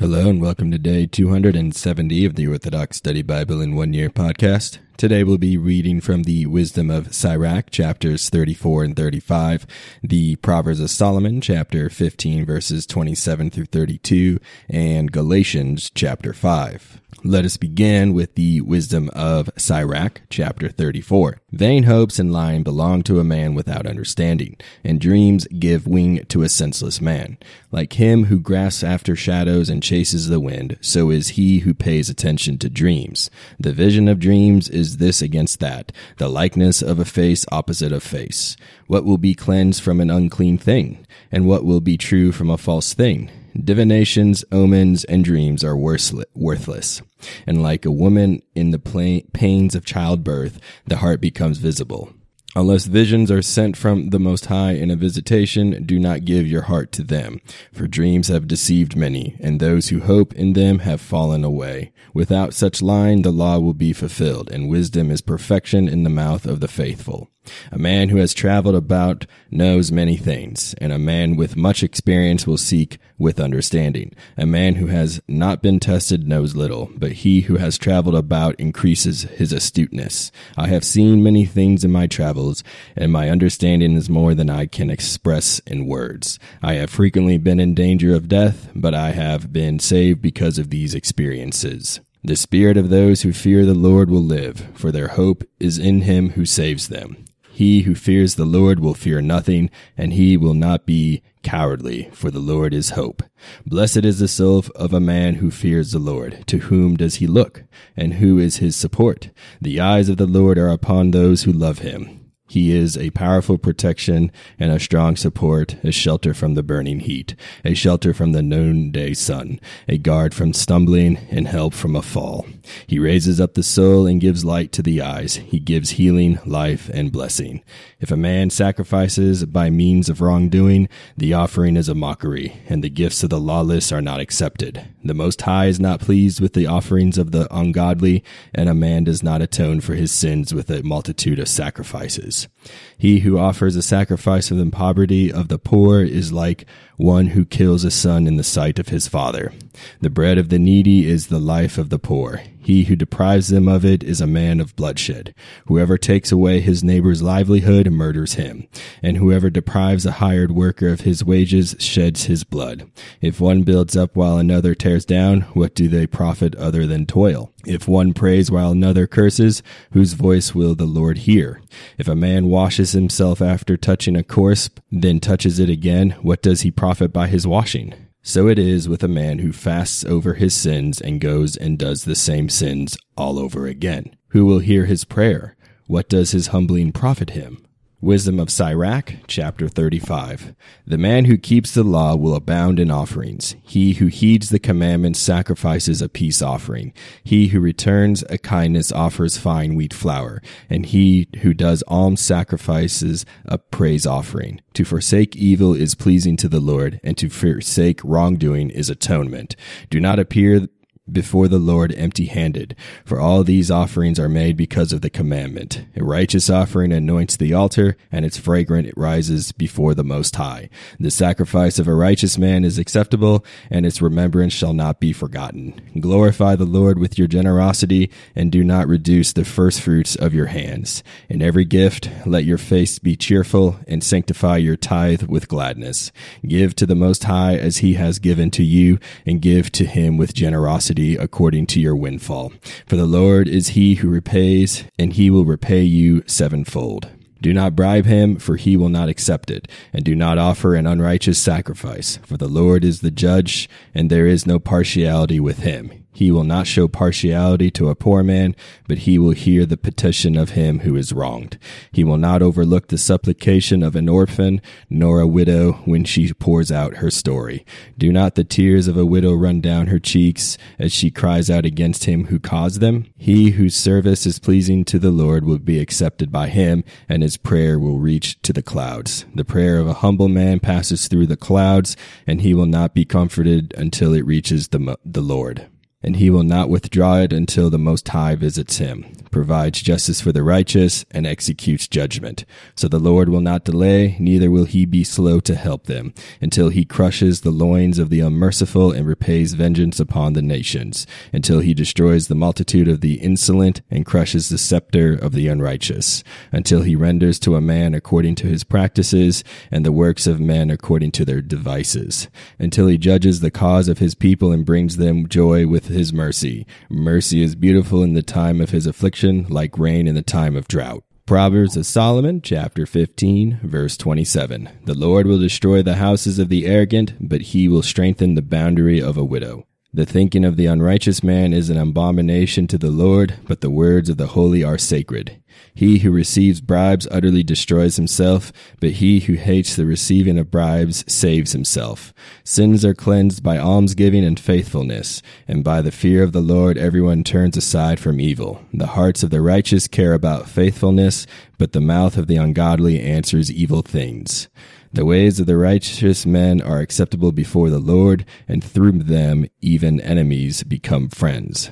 Hello and welcome to day 270 of the Orthodox Study Bible in One Year podcast. Today we'll be reading from the Wisdom of Sirach, chapters 34 and 35, the Proverbs of Solomon, chapter 15, verses 27 through 32, and Galatians, chapter 5. Let us begin with the wisdom of Sirach, chapter 34. Vain hopes and lying belong to a man without understanding, and dreams give wing to a senseless man. Like him who grasps after shadows and chases the wind, so is he who pays attention to dreams. The vision of dreams is this against that, the likeness of a face opposite of face. What will be cleansed from an unclean thing? And what will be true from a false thing? Divinations, omens, and dreams are worthless. And like a woman in the pains of childbirth, the heart becomes visible. Unless visions are sent from the Most High in a visitation, do not give your heart to them. For dreams have deceived many, and those who hope in them have fallen away. Without such line, the law will be fulfilled, and wisdom is perfection in the mouth of the faithful. A man who has traveled about knows many things, and a man with much experience will seek with understanding. A man who has not been tested knows little, but he who has traveled about increases his astuteness. I have seen many things in my travels, and my understanding is more than I can express in words. I have frequently been in danger of death, but I have been saved because of these experiences. The spirit of those who fear the Lord will live, for their hope is in him who saves them. He who fears the Lord will fear nothing, and he will not be cowardly, for the Lord is hope. Blessed is the soul of a man who fears the Lord. To whom does he look? And who is his support? The eyes of the Lord are upon those who love him he is a powerful protection and a strong support, a shelter from the burning heat, a shelter from the noonday sun, a guard from stumbling and help from a fall. He raises up the soul and gives light to the eyes. He gives healing, life, and blessing. If a man sacrifices by means of wrongdoing, the offering is a mockery, and the gifts of the lawless are not accepted. The Most High is not pleased with the offerings of the ungodly, and a man does not atone for his sins with a multitude of sacrifices. Christians. He who offers a sacrifice of the poverty of the poor is like one who kills a son in the sight of his father. The bread of the needy is the life of the poor. He who deprives them of it is a man of bloodshed. Whoever takes away his neighbor's livelihood murders him, and whoever deprives a hired worker of his wages sheds his blood. If one builds up while another tears down, what do they profit other than toil? If one prays while another curses, whose voice will the Lord hear? If a man washes himself after touching a corpse, then touches it again, what does he profit by his washing? So it is with a man who fasts over his sins and goes and does the same sins all over again. Who will hear his prayer? What does his humbling profit him? Wisdom of Sirach, chapter 35. The man who keeps the law will abound in offerings. He who heeds the commandments sacrifices a peace offering. He who returns a kindness offers fine wheat flour. And he who does alms sacrifices a praise offering. To forsake evil is pleasing to the Lord, and to forsake wrongdoing is atonement. Do not appear before the Lord empty handed, for all these offerings are made because of the commandment. A righteous offering anoints the altar, and its fragrance rises before the Most High. The sacrifice of a righteous man is acceptable, and its remembrance shall not be forgotten. Glorify the Lord with your generosity, and do not reduce the first fruits of your hands. In every gift, let your face be cheerful, and sanctify your tithe with gladness. Give to the Most High as he has given to you, and give to him with generosity according to your windfall. For the Lord is he who repays, and he will repay you sevenfold. Do not bribe him, for he will not accept it, and do not offer an unrighteous sacrifice, for the Lord is the judge, and there is no partiality with him. He will not show partiality to a poor man, but he will hear the petition of him who is wronged. He will not overlook the supplication of an orphan, nor a widow when she pours out her story. Do not the tears of a widow run down her cheeks as she cries out against him who caused them? He whose service is pleasing to the Lord will be accepted by him, and his prayer will reach to the clouds. The prayer of a humble man passes through the clouds, and he will not be comforted until it reaches the, the Lord. And he will not withdraw it until the Most High visits him, provides justice for the righteous, and executes judgment. So the Lord will not delay, neither will he be slow to help them, until he crushes the loins of the unmerciful and repays vengeance upon the nations, until he destroys the multitude of the insolent and crushes the scepter of the unrighteous, until he renders to a man according to his practices, and the works of men according to their devices, until he judges the cause of his people and brings them joy with his mercy. Mercy is beautiful in the time of his affliction, like rain in the time of drought. Proverbs of Solomon, chapter 15, verse 27. The Lord will destroy the houses of the arrogant, but he will strengthen the boundary of a widow. The thinking of the unrighteous man is an abomination to the Lord, but the words of the holy are sacred. He who receives bribes utterly destroys himself, but he who hates the receiving of bribes saves himself. Sins are cleansed by almsgiving and faithfulness, and by the fear of the Lord everyone turns aside from evil. The hearts of the righteous care about faithfulness, but the mouth of the ungodly answers evil things. The ways of the righteous men are acceptable before the Lord, and through them even enemies become friends.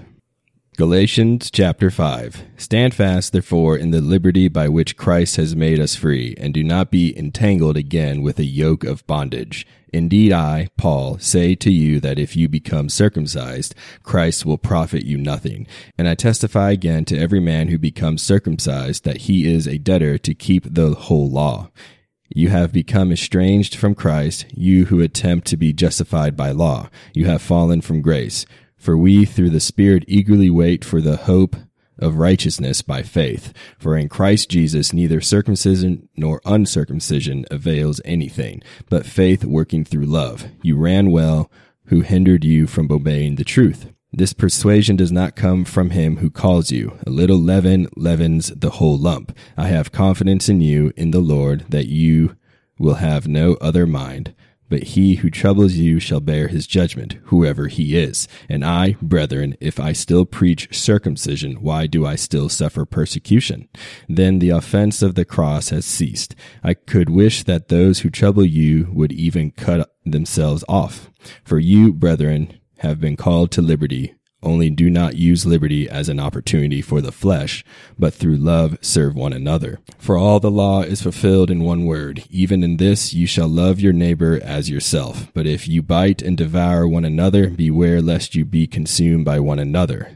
Galatians chapter 5. Stand fast, therefore, in the liberty by which Christ has made us free, and do not be entangled again with a yoke of bondage. Indeed, I, Paul, say to you that if you become circumcised, Christ will profit you nothing. And I testify again to every man who becomes circumcised that he is a debtor to keep the whole law. You have become estranged from Christ, you who attempt to be justified by law. You have fallen from grace. For we through the Spirit eagerly wait for the hope of righteousness by faith. For in Christ Jesus neither circumcision nor uncircumcision avails anything, but faith working through love. You ran well, who hindered you from obeying the truth. This persuasion does not come from him who calls you. A little leaven leavens the whole lump. I have confidence in you, in the Lord, that you will have no other mind. But he who troubles you shall bear his judgment, whoever he is. And I, brethren, if I still preach circumcision, why do I still suffer persecution? Then the offense of the cross has ceased. I could wish that those who trouble you would even cut themselves off. For you, brethren, have been called to liberty. Only do not use liberty as an opportunity for the flesh, but through love serve one another. For all the law is fulfilled in one word, even in this you shall love your neighbor as yourself. But if you bite and devour one another, beware lest you be consumed by one another.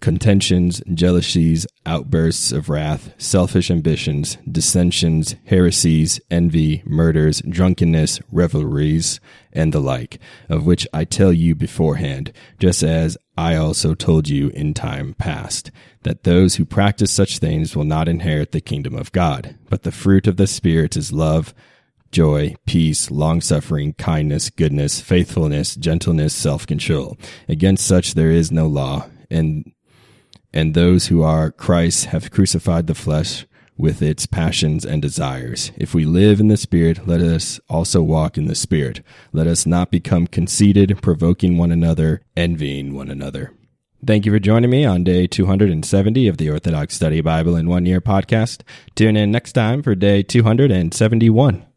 contentions, jealousies, outbursts of wrath, selfish ambitions, dissensions, heresies, envy, murders, drunkenness, revelries, and the like, of which I tell you beforehand, just as I also told you in time past, that those who practice such things will not inherit the kingdom of God. But the fruit of the Spirit is love, joy, peace, long suffering, kindness, goodness, faithfulness, gentleness, self control. Against such there is no law, and and those who are Christ have crucified the flesh with its passions and desires. If we live in the Spirit, let us also walk in the Spirit. Let us not become conceited, provoking one another, envying one another. Thank you for joining me on day 270 of the Orthodox Study Bible in One Year podcast. Tune in next time for day 271.